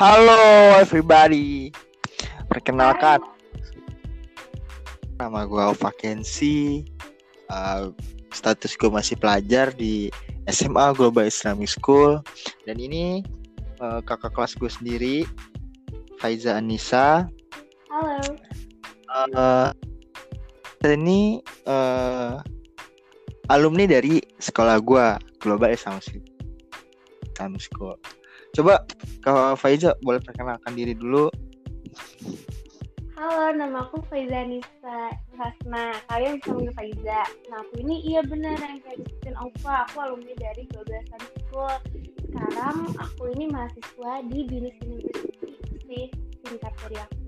Halo everybody. Perkenalkan. Nama gue Vakensi. Uh, status gue masih pelajar di SMA Global Islamic School. Dan ini uh, kakak kelas gue sendiri, Faiza Anissa. Halo. Uh, ini uh, alumni dari sekolah gue, Global Islamic School. Coba kalau Faiza boleh perkenalkan diri dulu. Halo, nama aku Faiza Nisa Hasna. Kalian bisa manggil Faiza. Nah, aku ini iya benar yang kayak disebutin Ova. Aku alumni dari Global School. Sekarang aku ini mahasiswa di Binus University sih singkat dari aku.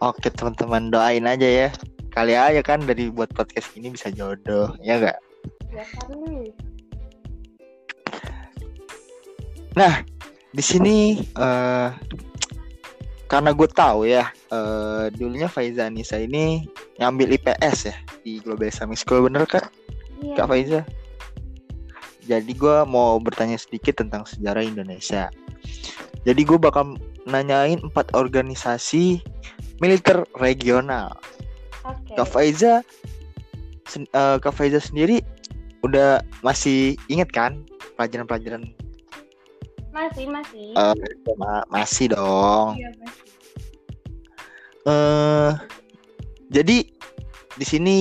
Oke teman-teman doain aja ya. Kali aja kan dari buat podcast ini bisa jodoh, ya enggak? Ya kan Nah, di sini uh, karena gue tahu ya, uh, dulunya Faiza Nisa ini ngambil IPS ya di Global Islamic School, bener kan? Iya. Kak Faiza? Jadi gue mau bertanya sedikit tentang sejarah Indonesia. Jadi gue bakal nanyain empat organisasi militer regional. Oke. Kak Faiza, sen- uh, Kak Faiza sendiri udah masih inget kan pelajaran-pelajaran Masih, masih. Eh, ma- masih dong. Iya, masih. Eh, jadi di sini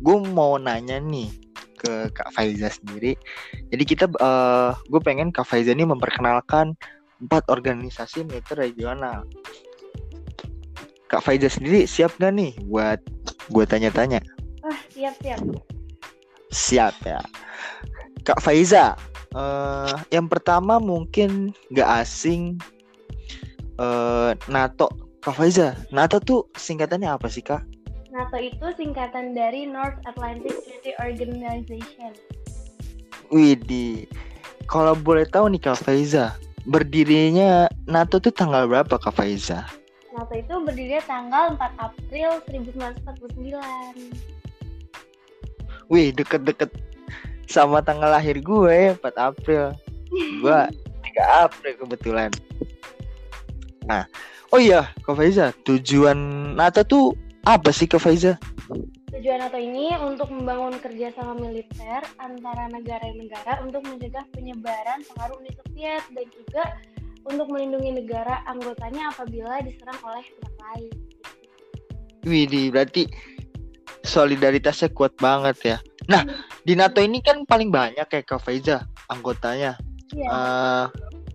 gue mau nanya nih ke Kak Faiza sendiri. Jadi kita, eh gue pengen Kak Faiza ini memperkenalkan empat organisasi militer regional. Kak Faiza sendiri siap gak nih buat gue tanya-tanya? Wah, siap, siap. Siap ya. Kak Faiza, eh yang pertama mungkin gak asing eh NATO. Kak Faiza, NATO tuh singkatannya apa sih kak? NATO itu singkatan dari North Atlantic Treaty Organization. Widih, kalau boleh tahu nih Kak Faiza, berdirinya NATO tuh tanggal berapa Kak Faiza? NATO itu berdiri tanggal 4 April 1949. Wih, deket-deket sama tanggal lahir gue ya, 4 April. Gue 3 April kebetulan. Nah, oh iya Kak Faiza, tujuan NATO tuh apa sih Kak Faiza? Tujuan NATO ini untuk membangun kerjasama militer antara negara-negara untuk mencegah penyebaran pengaruh Uni Soviet dan juga untuk melindungi negara anggotanya apabila diserang oleh pihak lain. Widih, berarti solidaritasnya kuat banget ya. Nah, di NATO ini kan paling banyak ya Kak Faiza anggotanya. Iya. Eh,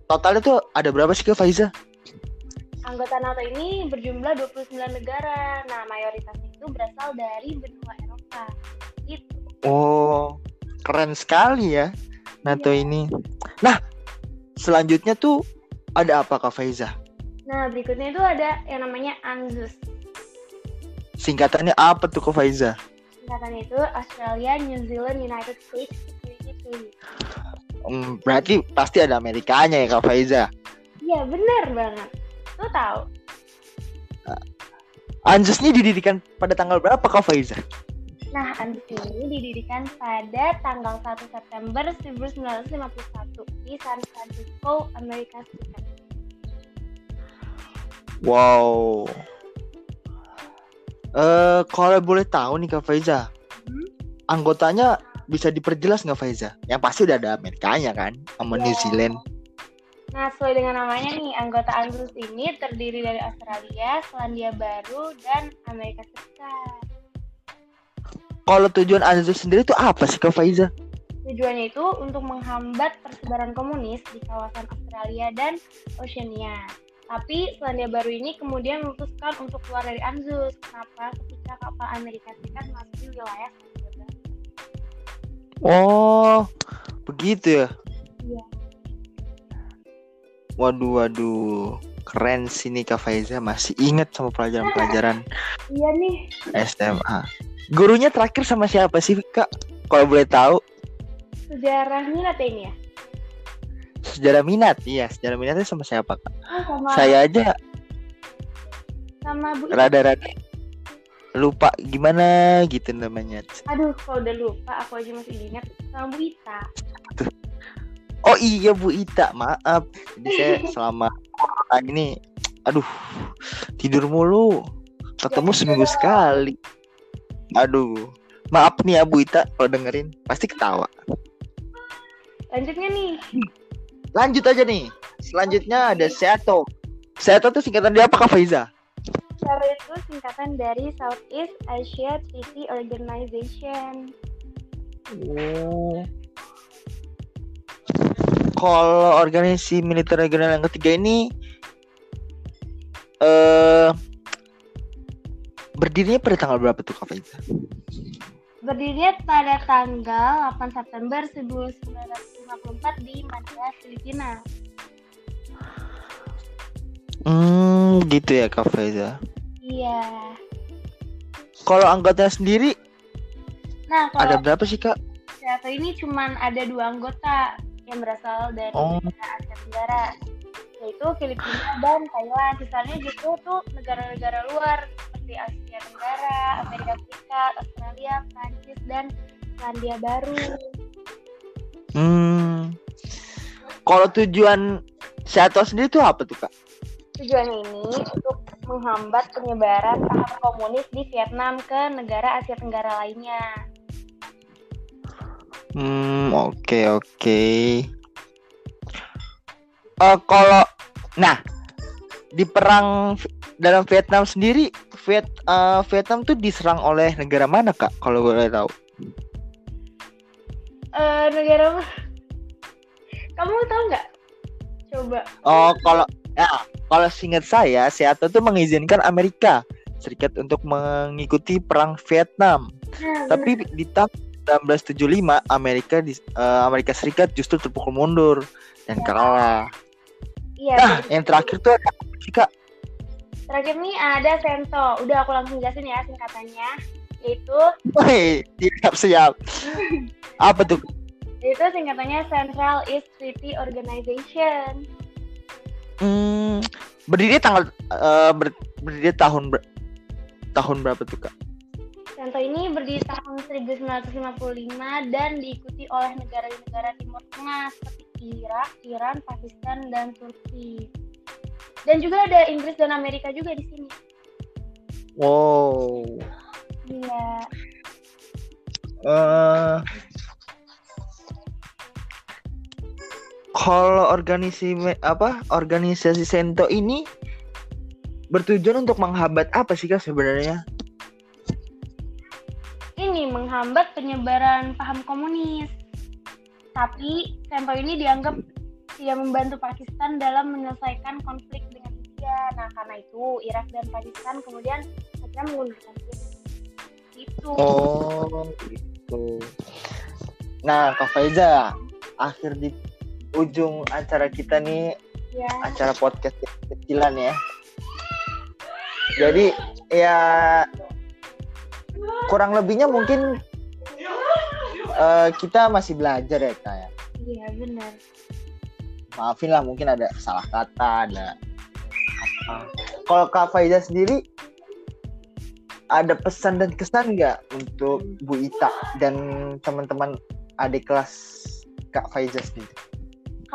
totalnya tuh ada berapa sih Kak Faiza? Anggota NATO ini berjumlah 29 negara. Nah, mayoritasnya itu berasal dari benua Eropa. Gitu. Oh, keren sekali ya NATO ini. Nah, selanjutnya tuh ada apa Kak Faiza? Nah, berikutnya itu ada yang namanya ANZUS. Singkatannya apa tuh Kak Faiza? Singkatannya itu Australia, New Zealand, United States Security. Hmm, berarti pasti ada Amerikanya ya Kak Faiza. Iya, benar banget. Lo tahu? ANZUS ini didirikan pada tanggal berapa Kak Faiza? Nah, ANZUS ini didirikan pada tanggal 1 September 1951 di San Francisco, Amerika Serikat. Wow. Eh, kalau boleh tahu nih Kak Faiza, Hmm? anggotanya bisa diperjelas nggak Faiza? Yang pasti udah ada Amerikanya kan, sama New Iya. Zealand. Nah, sesuai dengan namanya nih, anggota ANZUS ini terdiri dari Australia, Selandia Baru, dan Amerika Serikat. Kalau tujuan ANZUS sendiri tuh apa sih Kak Faiza? Tujuannya itu untuk menghambat persebaran komunis di kawasan Australia dan Oceania. Tapi Selandia Baru ini kemudian memutuskan untuk keluar dari ANZUS. Kenapa? Ketika kapal Amerika Serikat masuk di wilayah Selandia. Oh, begitu ya. Iya. Waduh, waduh. Keren sih nih Kak Faiza masih inget sama pelajaran-pelajaran Iya nih, SMA. Gurunya terakhir sama siapa sih Kak? Kalau boleh tahu. sejarah minat ini ya? Sejarah minat, iya. Sejarah minatnya sama siapa Kak? Oh, sama, Saya aja sama Bu rada-rada lupa gimana gitu namanya. Aduh, kalau udah lupa, aku aja masih ingat sama Bu Ita. Oh iya Bu Ita, maaf. Jadi saya selama corona ini, aduh, tidur mulu. Ketemu Ya, seminggu betul. sekali. Aduh, maaf nih ya Bu Ita kalau dengerin, pasti ketawa. Lanjutnya nih. Lanjut aja nih. Selanjutnya ada Seato. Seato tuh singkatan dia apa Kak Faiza? SARO itu singkatan dari Southeast Asia Treaty Organization. Oh. Kalau organisasi militer regional yang ketiga ini eh berdirinya pada tanggal berapa tuh Kak Faiza? Berdirinya pada tanggal 8 September 1954 di Manila, Filipina. Hmm, gitu ya Kak Faiza. Iya. Kalau anggotanya sendiri Nah, ada kalau berapa sih Kak? Seattle ini cuman ada dua anggota yang berasal dari Oh. negara Asia Tenggara, yaitu Filipina dan Thailand. Sisanya justru tuh negara-negara luar seperti Asia Tenggara, Amerika Serikat, Australia, Prancis, dan Selandia Baru. Hmm. Kalau tujuan Seattle sendiri tuh apa tuh Kak? Tujuannya ini untuk menghambat penyebaran paham komunis di Vietnam ke negara Asia Tenggara lainnya. Hmm, oke oke. Eh kalau nah di perang dalam Vietnam sendiri, Viet, eh, Vietnam tuh diserang oleh negara mana kak? Kalau boleh tahu? Eh negara? Kamu tahu nggak? Coba. Oh kalau ya kalau singkat saya, Seattle tuh mengizinkan Amerika Serikat untuk mengikuti perang Vietnam. Nah, Tapi di tahun 1975 Amerika di, eh, Amerika Serikat justru terpukul mundur dan kalah. Iya. Nah, yang terakhir tuh ada kak? Terakhir nih ada Sento. Udah aku langsung jelasin ya singkatannya. Yaitu Woi, siap siap. Apa tuh? yaitu singkatannya Central East Treaty Organization. Hmm, berdiri tanggal eh, ber- berdiri tahun ber- tahun berapa tuh kak? Sento ini berdiri tahun 1955 dan diikuti oleh negara-negara Timur Tengah seperti Irak, Iran, Pakistan, dan Turki. Dan juga ada Inggris dan Amerika juga di sini. Wow. Iya. eh kalau organisasi apa organisasi Sento ini bertujuan untuk menghambat apa sih kak sebenarnya? Ini menghambat penyebaran paham komunis. Tapi Sento ini dianggap tidak membantu Pakistan dalam menyelesaikan konflik dengan India. Nah, karena itu Irak dan Pakistan kemudian akhirnya mengundurkan diri. Itu. Oh, gitu. Nah, Kak Faiza, akhir di ujung acara kita nih Ya. acara podcast kecilan ya. Jadi ya kurang lebihnya mungkin eh, kita masih belajar ya kak ya. Iya, benar. Maafin lah mungkin ada salah kata, ada apa. Kalau Kak Faiza sendiri ada pesan dan kesan nggak untuk Bu Ita dan teman-teman adik kelas Kak Faiza sendiri?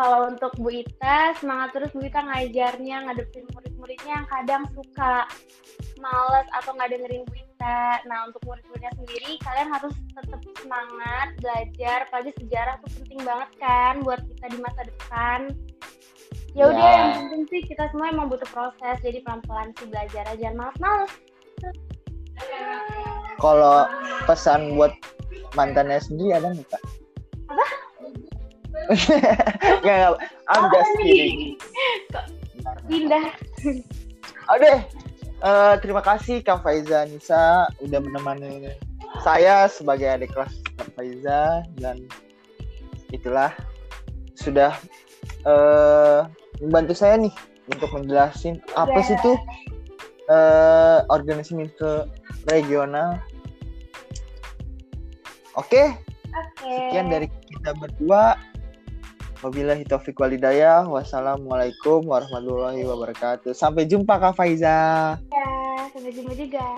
Kalau untuk Bu Ita, semangat terus Bu Ita ngajarnya, ngadepin murid-muridnya yang kadang suka males atau nggak dengerin Bu Ita. Nah, untuk murid-muridnya sendiri, kalian harus tetap semangat belajar, apalagi sejarah tuh penting banget kan buat kita di masa depan. Ya udah, Ya. yang penting sih kita semua emang butuh proses, jadi pelan-pelan sih belajar aja, males-males. Kalau pesan buat mantannya sendiri ada nggak kak? Apa? Nggak, nggak. I'm just kidding. Pindah? Oke, eh, terima kasih Kak Faiza Nisa udah menemani saya sebagai adik kelas Kak Faiza dan itulah sudah eh, membantu saya nih untuk menjelasin apa sih tuh eh, organisasi militer regional. Oke, Oke. sekian dari kita berdua. Wabillahi taufiq walidayah. Wassalamualaikum warahmatullahi wabarakatuh. Sampai jumpa Kak Faiza. Ya, sampai jumpa juga.